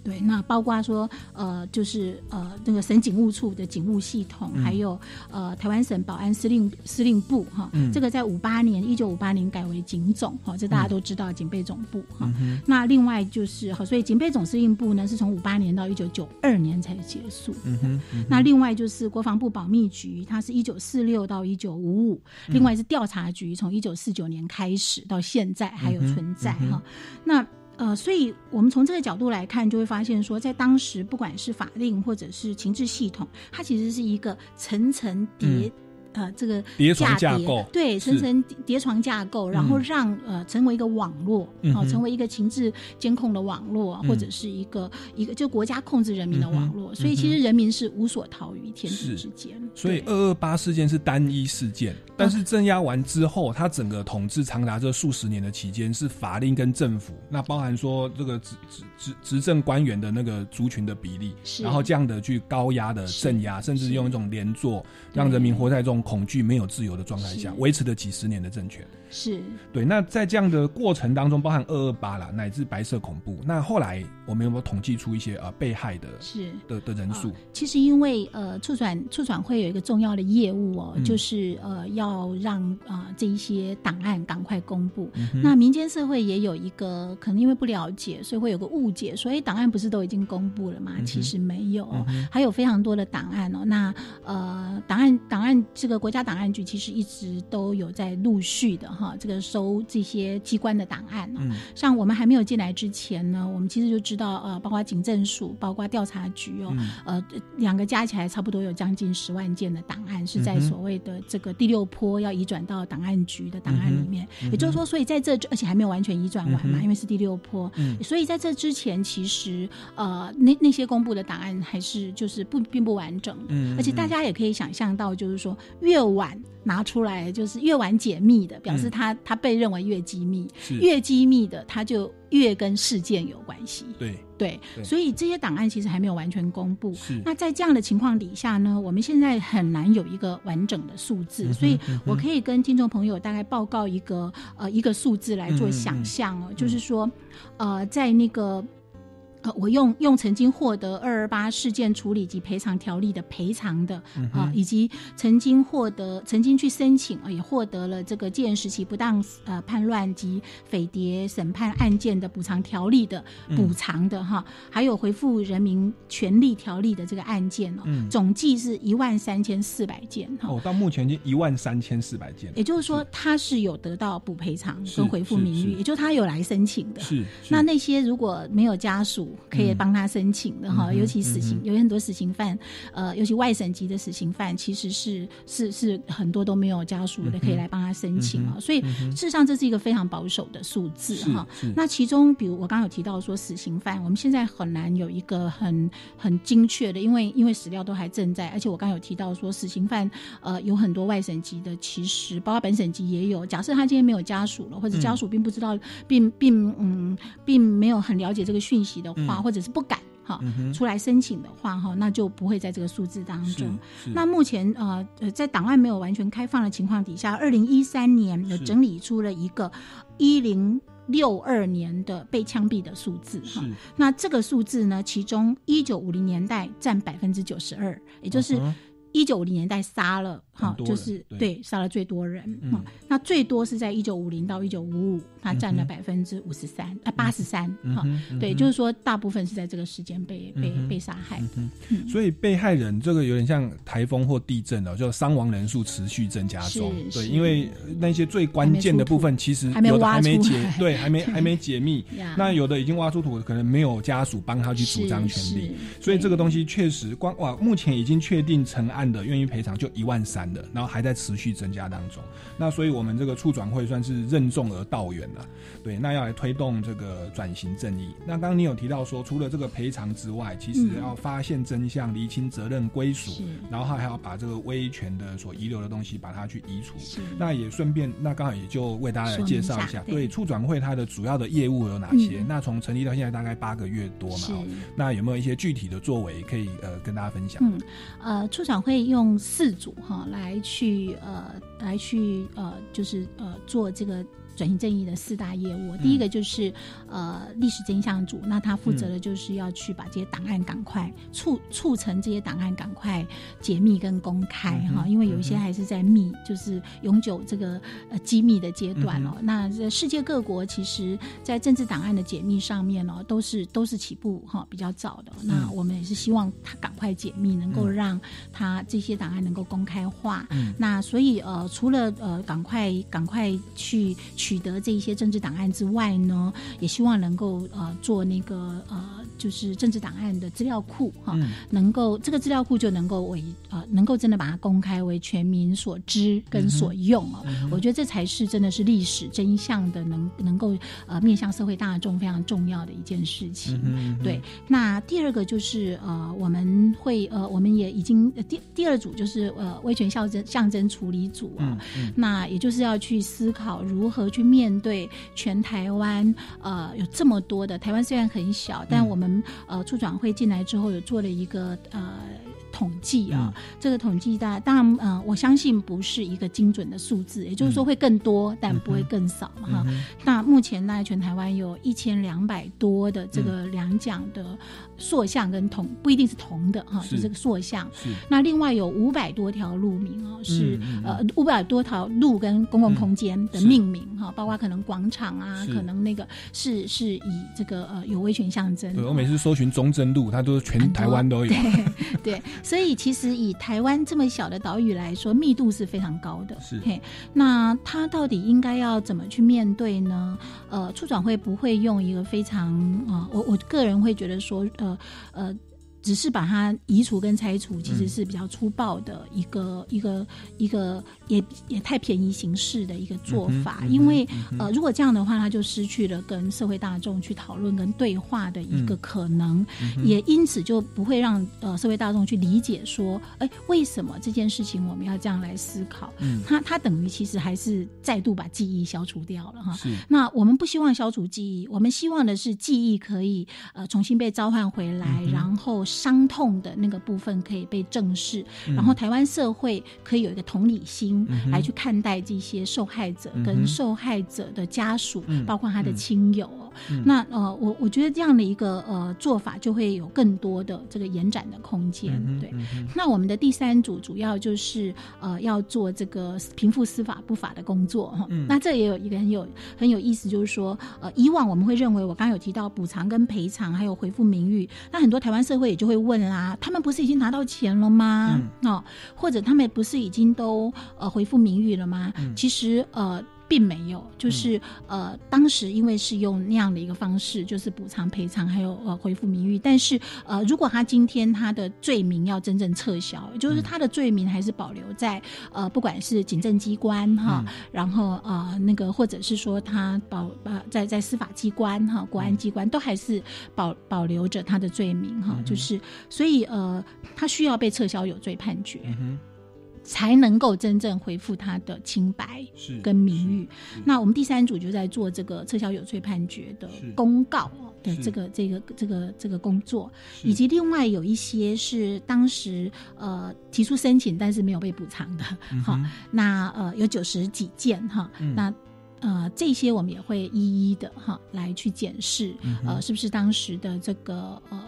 对，那包括说呃就是呃那个省警务处的警务系统，嗯。还有呃台湾省保安司令司令部哈，嗯。这个在五八年一九五八年改为警总哈，这大家都知道警备总部哈。嗯那另外就是好，所以警备总司令部呢是从五八年到一九九二年才结束。嗯哼嗯那另外就是国防部保密局，它是一九四六到一九五五，另外是调查局，从一九四九年开始到现在还有存在哈、那呃，所以我们从这个角度来看，就会发现说，在当时不管是法令或者是情治系统，它其实是一个层层叠。呃，这个叠床架架构对，层层叠床架构，然后嗯。让呃成为一个网络，哦，成为一个情治监控的网络，嗯或者是一个一个就国家控制人民的网络，嗯所以其实人民是无所逃于天是地之间。所以对二二八事件是单一事件，但是镇压完之后，他整个统治长达这数十年的期间，是法令跟政府，那包含说这个执执执执政官员的那个族群的比例，然后这样的去高压的镇压，甚至用一种连坐，让人民活在这种恐惧、没有自由的状态下，维持了几十年的政权。是对，那在这样的过程当中，包含二二八啦，乃至白色恐怖，那后来我们有没有统计出一些呃被害的是。的的人数？其实因为呃，促转促转会有一个重要的业务哦，嗯就是呃要让呃这一些档案赶快公布。嗯那民间社会也有一个可能因为不了解，所以会有个误解，所以，档案不是都已经公布了吗？嗯其实没有、还有非常多的档案哦。那呃，档案档案这个国家档案局其实一直都有在陆续的哈，这个收这些机关的档案哦。嗯像我们还没有进来之前呢，我们其实就知道呃，包括警政署，包括调查局哦，嗯呃，两个加起来差不多有将近十万件的档案是在所谓的这个第六波要移转到档案局的档案里面。嗯也就是说，所以在这而且还没有完全移转完嘛，嗯因为是第六波，嗯所以在这之前，其实呃那那些公布的档案还是就是不并不完整的，嗯而且大家也可以想象到，就是说越晚。拿出来就是越晚解密的，表示它它被认为越机密，越机密的，它就越跟事件有关系。对。对，对。所以这些档案其实还没有完全公布。是。那在这样的情况底下呢，我们现在很难有一个完整的数字，嗯所以我可以跟听众朋友大概报告一个呃一个数字来做想象哦，就是说呃在那个。呃，我用用曾经获得二二八事件处理及赔偿条例的赔偿的嗯啊、以及曾经获得曾经去申请啊、也获得了这个戒严时期不当呃叛乱及匪谍审判案件的补偿条例的嗯补偿的哈、还有回复人民权利条例的这个案件哦，嗯总计是一万三千四百件哈。哦，到目前已经一万三千四百件，也就是说，他是有得到补赔偿跟回复名誉，也就是他有来申请的。是那那些如果没有家属可以帮他申请的哈，嗯尤其死刑，嗯有很多死刑犯，呃，尤其外省级的死刑犯，其实是是是很多都没有家属的可以来帮他申请啊、嗯所以嗯事实上这是一个非常保守的数字哈。那其中，比如我刚刚有提到说死刑犯，我们现在很难有一个很很精确的，因为因为史料都还正在，而且我刚刚有提到说死刑犯呃有很多外省级的，其实包括本省级也有。假设他今天没有家属了，或者家属并不知道，并并嗯并没有很了解这个讯息的话，嗯或者是不敢。哈嗯，出来申请的话，哈，那就不会在这个数字当中。那目前呃呃，在档案没有完全开放的情况底下，二零一三年有整理出了一个一零六二年的被枪毙的数字哈。那这个数字呢，其中一九五零年代占百分之九十二，也就是一九五零年代杀了哈就是对。对杀了最多人嗯。那最多是在一九五零到一九五五，它占了百分之五十三啊八十三哈嗯对，就是说大部分是在这个时间被被被杀害。的。嗯嗯。所以被害人这个有点像台风或地震哦，就伤亡人数持续增加中。对，因为那些最关键的部分，其实还没有的挖还没解出，对，还没还没解密。那有的已经挖出土，可能没有家属帮他去主张权利，所以这个东西确实光哇，目前已经确定成案的愿意赔偿就一万三的，然后还在持续增加当中。那所以我们这个促转会算是任重而道远了。对，那要来推动这个转型正义。那刚刚你有提到说，除了这个赔偿之外，其实嗯要发现真相、厘清责任归属，然后还要把这个威权的所遗留的东西把它去移除。是那也顺便，那刚好也就为大家来介绍一下，对对促转会它的主要的业务有哪些？嗯那从成立到现在大概八个月多嘛，哦那有没有一些具体的作为可以呃跟大家分享？嗯，呃，促转会可以用四组哈来去呃来去呃就是呃做这个。转型正义的四大业务，第一个就是呃历史真相组，那他负责的就是要去把这些档案赶快促促成这些档案赶快解密跟公开哈，因为有一些还是在密，就是永久这个呃机密的阶段哦。那世界各国其实，在政治档案的解密上面哦，都是都是起步哈比较早的。那我们也是希望他赶快解密，能够让他这些档案能够公开化。那所以呃，除了呃赶快赶快去。取得这一些政治档案之外呢，也希望能够呃做那个呃就是政治档案的资料库哈，能够这个资料库就能够为呃能够真的把它公开为全民所知跟所用啊，我觉得这才是真的是历史真相的能能够呃面向社会大众非常重要的一件事情。对，那第二个就是呃我们会呃我们也已经第第二组就是呃威权象征象征处理组啊，那也就是要去思考如何。去面对全台湾，呃，有这么多的台湾虽然很小，但我们呃促转会进来之后，有做了一个呃。统计啊，这个统计大当然，嗯，我相信不是一个精准的数字，也就是说会更多，但不会更少嘛哈。那目前呢，全台湾有一千两百多的这个两奖的塑像跟铜，不一定是铜的哈，是这个塑像。那另外有五百多条路名哦，是呃五百多条路跟公共空间的命名哈，包括可能广场啊，可能那个是是以这个呃有威权象征。对我每次搜寻中正路，它都是全台湾都有。对。所以，其实以台湾这么小的岛屿来说，密度是非常高的。是，那它到底应该要怎么去面对呢？呃，出转会不会用一个非常啊？我我个人会觉得说，呃呃。只是把它移除跟拆除，其实是比较粗暴的一个一个一个，也也太便宜形式的一个做法。因为呃，如果这样的话，它就失去了跟社会大众去讨论跟对话的一个可能，也因此就不会让呃社会大众去理解说，哎，为什么这件事情我们要这样来思考？嗯，它它等于其实还是再度把记忆消除掉了哈。那我们不希望消除记忆，我们希望的是记忆可以呃重新被召唤回来，然后。伤痛的那个部分可以被正视，然后台湾社会可以有一个同理心来去看待这些受害者跟受害者的家属，包括他的亲友。那呃，我我觉得这样的一个呃做法，就会有更多的这个延展的空间。对，那我们的第三组主要就是呃要做这个平复司法不法的工作哈。那这也有一个很有很有意思，就是说呃以往我们会认为，我刚刚有提到补偿跟赔偿，还有回复名誉，那很多台湾社会也就会问啦，他们不是已经拿到钱了吗？哦，或者他们不是已经都呃回复名誉了吗？其实呃。并没有，就是呃，当时因为是用那样的一个方式，就是补偿、赔偿，还有呃恢复名誉。但是呃，如果他今天他的罪名要真正撤销，就是他的罪名还是保留在呃，不管是警政机关哈，然后呃那个或者是说他保呃在在司法机关哈、国安机关都还是保保留着他的罪名哈，就是所以呃，他需要被撤销有罪判决。才能够真正恢复他的清白跟名誉。那我们第三组就在做这个撤销有罪判决的公告的这个这个这个这个工作，以及另外有一些是当时呃提出申请但是没有被补偿的，好，那呃有九十几件哈，那呃这些我们也会一一的哈来去检视，呃是不是当时的这个呃。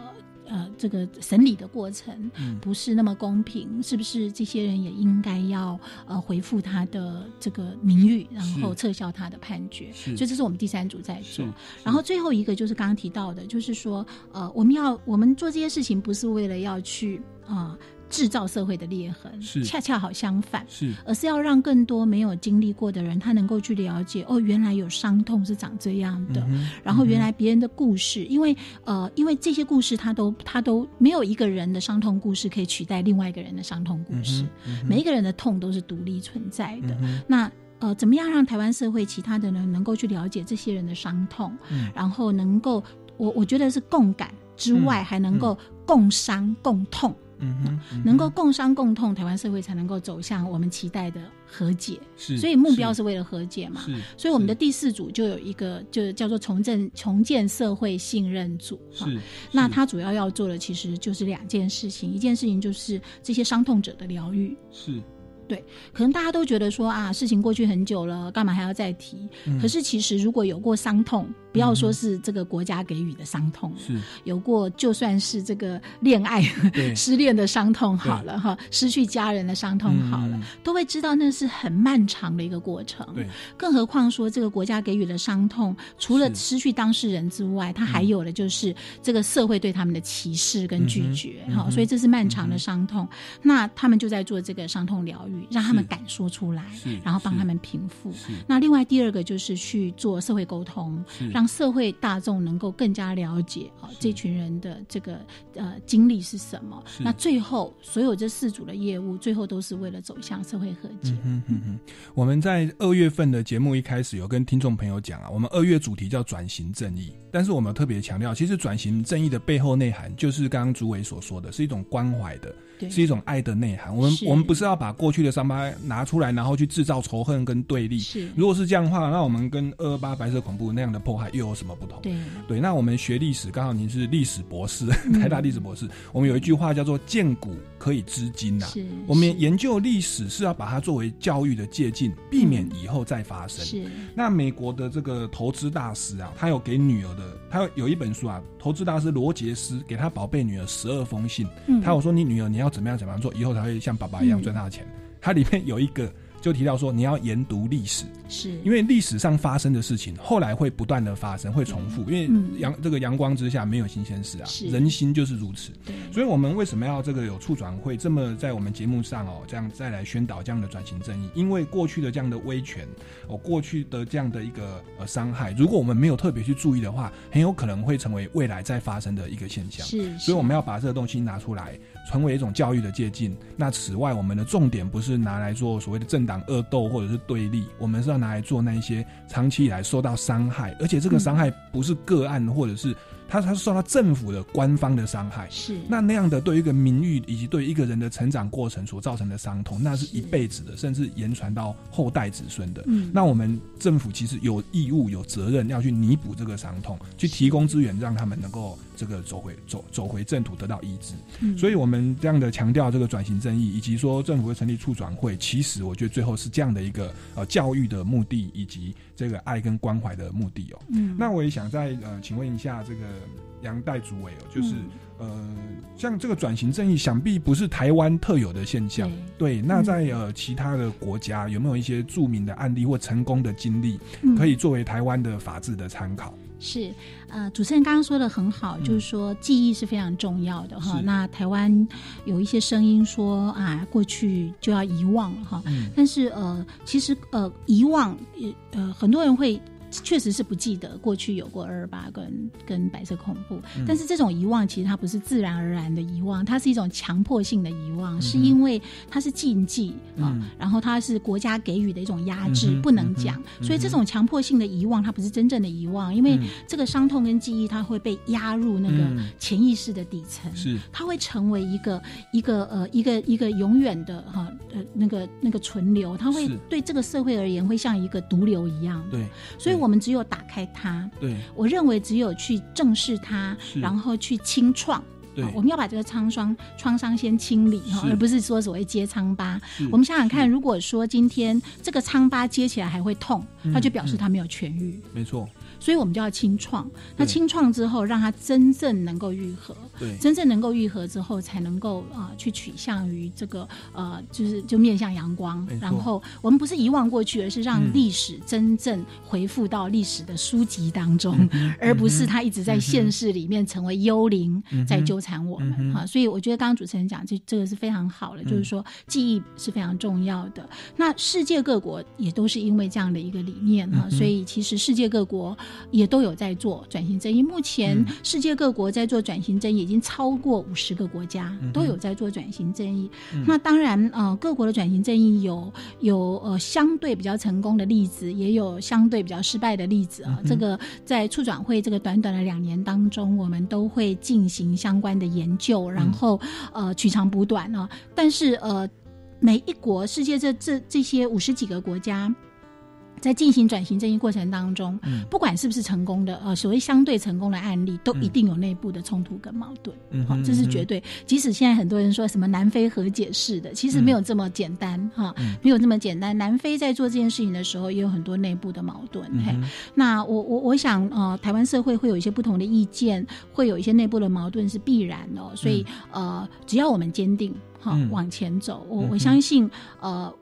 呃，这个审理的过程不是那么公平，是不是这些人也应该要呃回复他的这个名誉，然后撤销他的判决？所以这是我们第三组在做。然后最后一个就是刚刚提到的，就是说呃，我们要我们做这些事情不是为了要去啊。制造社会的裂痕，是。恰恰好相反，是。而是要让更多没有经历过的人，他能够去了解哦，原来有伤痛是长这样的，然后原来别人的故事，因为呃，因为这些故事他都他都没有一个人的伤痛故事可以取代另外一个人的伤痛故事，每一个人的痛都是独立存在的。那呃，怎么样让台湾社会其他的人能够去了解这些人的伤痛，然后能够我我觉得是共感之外，还能够共伤共痛。嗯哼，嗯能够共商共痛，台湾社会才能够走向我们期待的和解。是，所以目标是为了和解嘛。是，所以我们的第四组就有一个，就叫做重振重建社会信任组。是，那他主要要做的其实就是两件事情，一件事情就是这些伤痛者的疗愈。是。对，可能大家都觉得说啊，事情过去很久了，干嘛还要再提？嗯可是其实如果有过伤痛，不要说是这个国家给予的伤痛，是。有过就算是这个恋爱 失恋的伤痛好了哈，失去家人的伤痛好了，嗯都会知道那是很漫长的一个过程。对，更何况说这个国家给予的伤痛，除了失去当事人之外，他还有的就是这个社会对他们的歧视跟拒绝哈、嗯所以这是漫长的伤痛。那他们就在做这个伤痛疗愈，让他们敢说出来，然后帮他们平复。那另外第二个就是去做社会沟通是，让社会大众能够更加了解啊、这群人的这个呃经历是什么。那最后所有这四组的业务，最后都是为了走向社会和解。嗯嗯嗯，我们在二月份的节目一开始有跟听众朋友讲啊，我们二月主题叫转型正义，但是我们特别强调，其实转型正义的背后内涵就是刚刚主伟所说的，是一种关怀的，是一种爱的内涵。我们我们不是要把过去的伤疤拿出来，然后去制造仇恨跟对立。是如果是这样的话，那我们跟二二八白色恐怖那样的迫害又有什么不同？对对，那我们学历史，刚好您是历史博士，嗯台大历史博士，我们有一句话叫做“见古可以知今”呐。是我们研究历史是要把它作为教育的借鉴，避免以后再发生。是那美国的这个投资大师啊，他有给女儿的，他有有一本书啊，投资大师罗杰斯给他宝贝女儿十二封信，嗯他有说你女儿你要怎么样怎么样做，以后才会像爸爸一样嗯赚大钱。他里面有一个就提到说你要研读历史，是，因为历史上发生的事情，后来会不断的发生，会重复。因为嗯阳这个阳光之下没有新鲜事啊是，人心就是如此。对所以我们为什么要这个有促转会这么在我们节目上哦，这样再来宣导这样的转型正义？因为过去的这样的威权，哦，过去的这样的一个呃伤害，如果我们没有特别去注意的话，很有可能会成为未来再发生的一个现象。是，所以我们要把这个东西拿出来，成为一种教育的借鉴。那此外，我们的重点不是拿来做所谓的政党恶斗或者是对立，我们是要拿来做那一些长期以来受到伤害，而且这个伤害不是个案，或者是他他是受到政府的官方的伤害。是那那样的对于一个名誉以及对一个人的成长过程所造成的伤痛，那是一辈子的，甚至延传到后代子孙的。嗯那我们政府其实有义务、有责任要去弥补这个伤痛，去提供资源，让他们能够这个走回走走回正途，得到医治。嗯所以，我们这样的强调这个转型正义，以及说政府会成立促转会，其实我觉得最后是这样的一个呃教育的目的，以及这个爱跟关怀的目的哦。嗯那我也想再呃，请问一下这个杨代主委哦，就是、嗯呃，像这个转型正义，想必不是台湾特有的现象。对，那在呃其他的国家有没有一些著名的案例或成功的经历，嗯可以作为台湾的法治的参考？是，呃，主持人刚刚说的很好，就是说记忆是非常重要的哈。那台湾有一些声音说啊，过去就要遗忘了哈。嗯但是呃，其实呃，遗忘也呃，很多人会。确实是不记得过去有过二二八跟跟白色恐怖，嗯。但是这种遗忘其实它不是自然而然的遗忘，它是一种强迫性的遗忘，嗯。是因为它是禁忌啊、嗯然后它是国家给予的一种压制，嗯不能讲，嗯所以这种强迫性的遗忘它不是真正的遗忘，因为嗯。这个伤痛跟记忆它会被压入那个嗯。潜意识的底层，是。它会成为一个一个呃一个一个永远的哈呃那个那个存留，它会对这个社会而言会像一个毒瘤一样。对，所以我们只有打开它，对，我认为只有去正视它，然后去清创。对好我们要把这个创伤创伤先清理哈，是而不是说所谓揭疮疤。我们想想看，如果说今天这个疮疤揭起来还会痛，嗯那就表示它没有痊愈。没错，所以我们就要清创。那清创之后，让它真正能够愈合。对。真正能够愈合之后，才能够啊、去取向于这个呃，就是就面向阳光。然后我们不是遗忘过去，而是让嗯。历史真正回复到历史的书籍当中，嗯而不是它一直在现实里面成为幽灵，嗯在纠缠我们哈、所以我觉得刚刚主持人讲这这个是非常好的，嗯就是说记忆是非常重要的。那世界各国也都是因为这样的一个理念哈、所以其实世界各国也都有在做转型正义。目前世界各国在做转型正义，已经超过五十个国家都有在做转型正义。那当然，呃，各国的转型正义有有呃相对比较成功的例子，也有相对比较失败的例子啊。这个在促转会这个短短的两年当中，我们都会进行相关的研究，然后呃取长补短啊。但是呃，每一国世界这这这些五十几个国家。在进行转型正义过程当中，不管是不是成功的，呃，所谓相对成功的案例，都一定有内部的冲突跟矛盾，好，这是绝对。即使现在很多人说什么南非和解式的，其实没有这么简单，哈，没有这么简单。南非在做这件事情的时候，也有很多内部的矛盾。嘿，那我我我想，呃，台湾社会会有一些不同的意见，会有一些内部的矛盾是必然的。所以，呃，只要我们坚定，哈，往前走，我我相信，呃。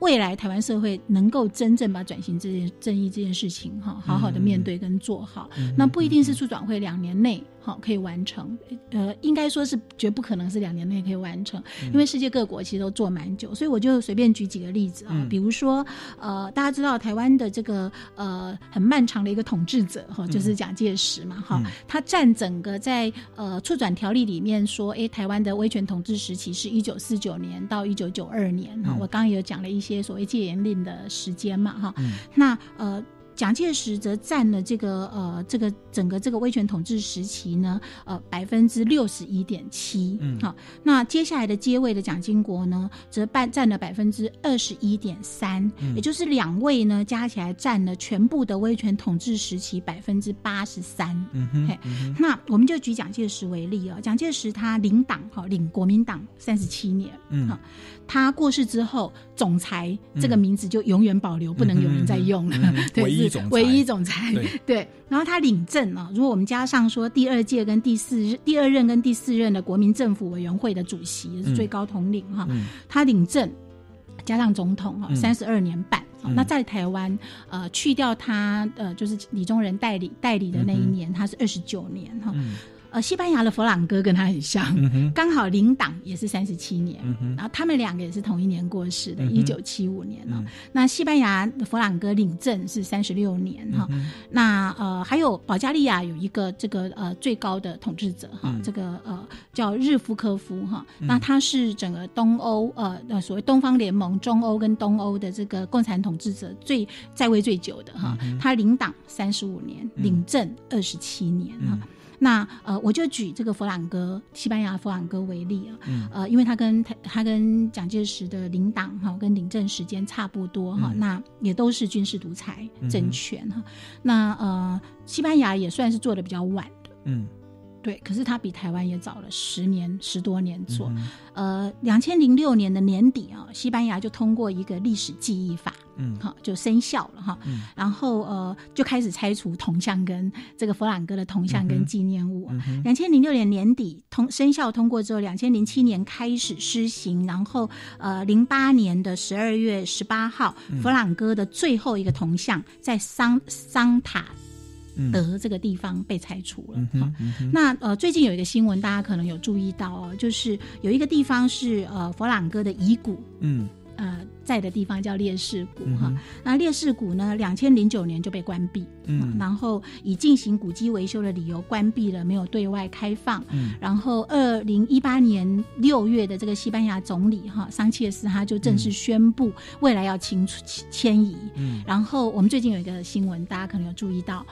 未来台湾社会能够真正把转型这件正义这件事情哈，好好的面对跟做好，那不一定是出转会两年内。好，可以完成。呃，应该说是绝不可能是两年内可以完成，因为世界各国其实都做蛮久，所以我就随便举几个例子啊，比如说，呃，大家知道台湾的这个呃很漫长的一个统治者哈，就是蒋介石嘛，哈，他占整个在呃促转条例里面说，哎，台湾的威权统治时期是一九四九年到一九九二年哈，我刚刚有讲了一些所谓戒严令的时间嘛，哈，那呃。蒋介石则占了这个呃这个整个这个威权统治时期呢呃百分之六十一点七，嗯。好，那接下来的接位的蒋经国呢则占占了百分之二十一点三，也就是两位呢加起来占了全部的威权统治时期百分之八十三，嗯哼，那我们就举蒋介石为例啊，蒋介石他领党哈领国民党三十七年，嗯。好。他过世之后，总裁这个名字就永远保留，不能有人再用了。唯一总唯一总裁，对。然后他领证啊，如果我们加上说第二届跟第四任、第二任跟第四任的国民政府委员会的主席是最高统领哈，他领证加上总统哈，三十二年半。那在台湾，呃，去掉他呃，就是李宗仁代理代理的那一年，他是二十九年哈。呃，西班牙的佛朗哥跟他很像，刚好领党也是三十七年，然后他们两个也是同一年过世的，一九七五年了。那西班牙的佛朗哥领政是三十六年哈。那呃，还有保加利亚有一个这个呃最高的统治者哈，这个呃叫日夫科夫哈。那他是整个东欧呃呃所谓东方联盟中欧跟东欧的这个共产统治者最在位最久的哈。他领党三十五年，领政二十七年哈。那呃，我就举这个佛朗哥，西班牙佛朗哥为例啊，呃，因为他跟他他跟蒋介石的领党哈，跟领政时间差不多哈，那也都是军事独裁政权哈，那呃，西班牙也算是做的比较晚的，嗯。对，可是他比台湾也早了十年十多年做，呃，两千零六年的年底啊，西班牙就通过一个历史记忆法，嗯，好就生效了哈，然后呃就开始拆除铜像跟这个佛朗哥的铜像跟纪念物。两千零六年年底通生效通过之后，两千零七年开始施行，然后呃零八年的十二月十八号，佛朗哥的最后一个铜像在桑桑塔。德这个地方被拆除了。好，那呃，最近有一个新闻，大家可能有注意到哦，就是有一个地方是呃佛朗哥的遗骨。嗯。呃，在的地方叫烈士谷哈，那烈士谷呢，两千零九年就被关闭，嗯，然后以进行古迹维修的理由关闭了，没有对外开放。嗯，然后二零一八年六月的这个西班牙总理哈桑切斯他就正式宣布未来要清除迁移。嗯，然后我们最近有一个新闻，大家可能有注意到，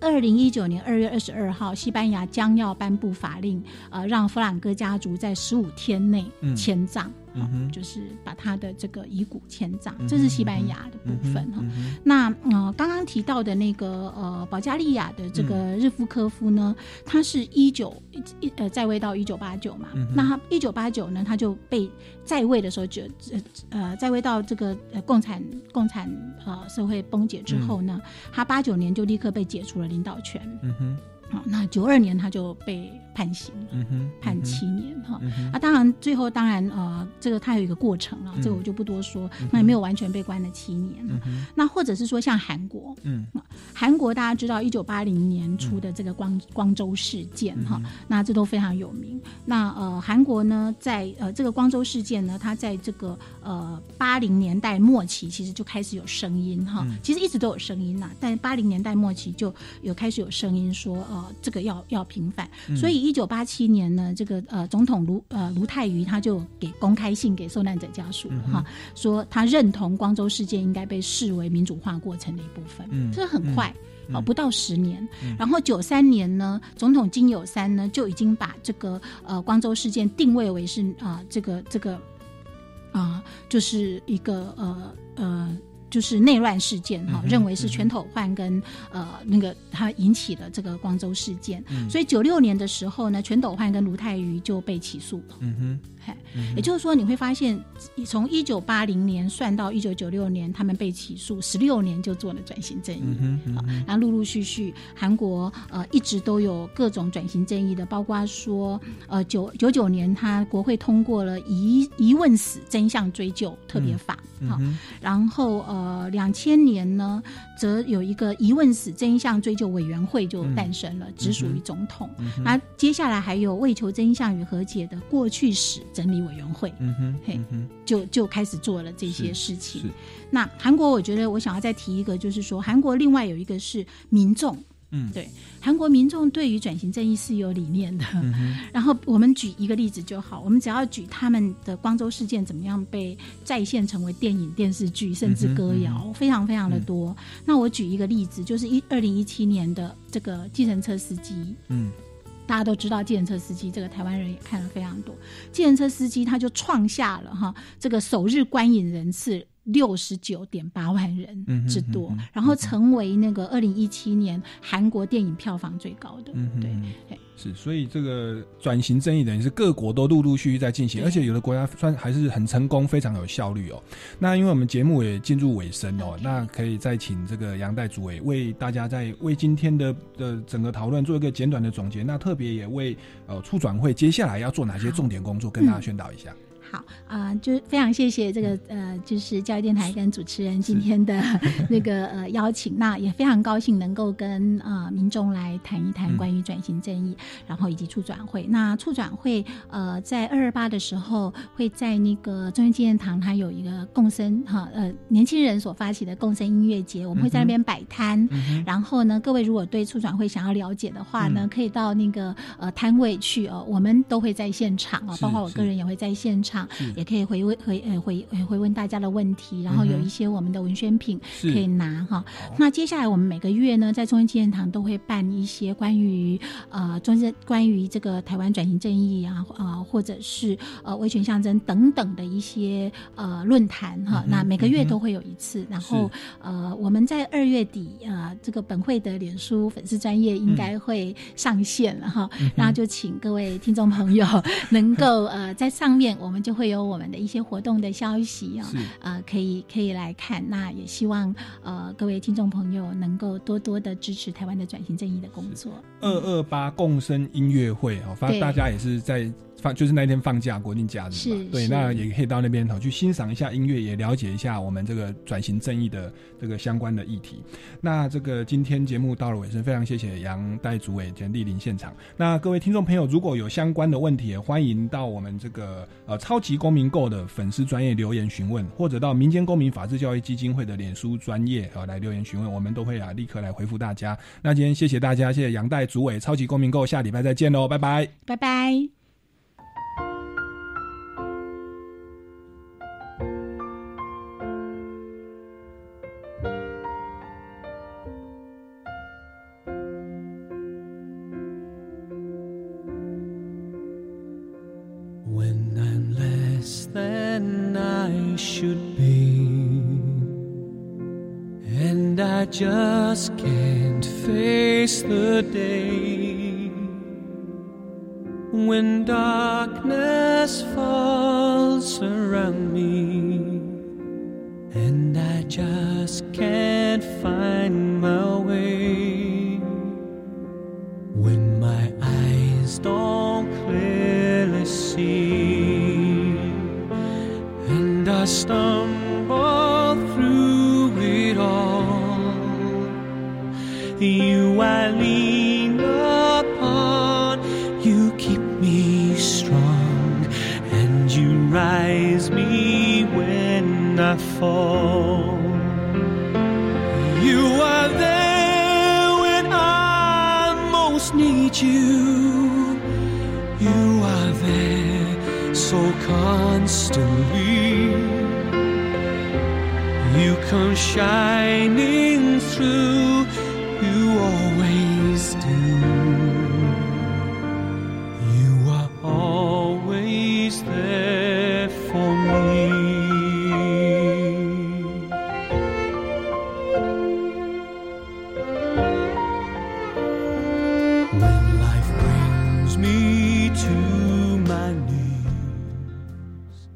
二零一九年二月二十二号，西班牙将要颁布法令，呃，让弗朗哥家族在十五天内迁葬。嗯，就是把他的这个遗骨迁葬，这是西班牙的部分哈。那呃，刚刚提到的那个呃，保加利亚的这个日夫科夫呢，他是一九一呃在位到一九八九嘛。那他一九八九呢，他就被在位的时候就呃呃在位到这个呃共产共产呃社会崩解之后呢，他八九年就立刻被解除了领导权。嗯哼。好，那九二年他就被判刑了，判七年哈。啊，当然最后当然呃，这个他有一个过程啊，这个我就不多说。那也没有完全被关了七年。那或者是说像韩国，嗯，韩国大家知道，一九八零年出的这个光光州事件哈，那这都非常有名。那呃，韩国呢，在呃这个光州事件呢，它在这个呃八零年代末期，其实就开始有声音哈，其实一直都有声音呐，但八零年代末期就有开始有声音说，呃，这个要要平反。所以一九八七年呢，这个呃总统卢呃卢泰愚他就给公开信给受难者家属了哈，说他认同光州事件应该被视为民主化过程的一部分。嗯，这很快。哦，不到十年，然后九三年呢，总统金有三呢就已经把这个呃光州事件定位为是啊这个这个啊就是一个呃呃。就是内乱事件哈，认为是全斗焕跟呃那个他引起的这个光州事件，所以九六年的时候呢，全斗焕跟卢泰愚就被起诉了。嗯哼，嘿，也就是说你会发现，从一九八零年算到一九九六年，他们被起诉十六年就做了转型正义。嗯然后陆陆续续，韩国呃一直都有各种转型正义的，包括说呃九九九年他国会通过了疑疑问死真相追究特别法，好，然后呃。呃，两千年呢，则有一个疑问死真相追究委员会就诞生了，只属于总统。那接下来还有为求真相与和解的过去史整理委员会，嗯哼，嘿，就就开始做了这些事情。那韩国，我觉得我想要再提一个，就是说韩国另外有一个是民众。嗯，对，韩国民众对于转型正义是有理念的。然后我们举一个例子就好，我们只要举他们的光州事件怎么样被再现成为电影、电视剧，甚至歌谣，非常非常的多。那我举一个例子，就是一二零一七年的这个计程车司机。嗯，大家都知道计程车司机，这个台湾人也看了非常多。计程车司机他就创下了哈这个首日观影人次。六十九点八万人之多，然后成为那个二零一七年韩国电影票房最高的。对，是，所以这个转型正义等于是各国都陆陆续续在进行，而且有的国家算还是很成功，非常有效率哦。那因为我们节目也进入尾声哦，那可以再请这个杨代主委为大家在为今天的的整个讨论做一个简短的总结。那特别也为呃促转会接下来要做哪些重点工作跟大家宣导一下。好啊，就非常谢谢这个呃，就是教育电台跟主持人今天的 那个呃邀请，那也非常高兴能够跟呃民众来谈一谈关于转型正义，然后以及促转会。那促转会呃在二二八的时候会在那个中央纪念堂，它有一个共生哈呃年轻人所发起的共生音乐节，我们会在那边摆摊。然后呢，各位如果对促转会想要了解的话呢，可以到那个呃摊位去哦，我们都会在现场啊，包括我个人也会在现场。也可以回问回呃回回问大家的问题，然后有一些我们的文宣品可以拿哈。那接下来我们每个月呢，在中央纪念堂都会办一些关于呃中正关于这个台湾转型正义啊啊，或者是呃维权象征等等的一些呃论坛哈。那每个月都会有一次，然后呃我们在二月底啊这个本会的脸书粉丝专业应该会上线了哈。然后就请各位听众朋友 能够呃在上面我们就。会有我们的一些活动的消息啊，呃，可以可以来看。那也希望呃各位听众朋友能够多多的支持台湾的转型正义的工作。二二八共生音乐会啊，反正大家也是在。放就是那天放假，国定假日嘛，对，那也可以到那边头去欣赏一下音乐，也了解一下我们这个转型正义的这个相关的议题。那这个今天节目到了尾声，非常谢谢杨代主委兼莅临现场。那各位听众朋友，如果有相关的问题，也欢迎到我们这个呃超级公民购的粉丝专业留言询问，或者到民间公民法治教育基金会的脸书专业啊来留言询问，我们都会啊立刻来回复大家。那今天谢谢大家，谢谢杨代主委，超级公民购，下礼拜再见喽，拜拜，拜拜。Just can't face the day shining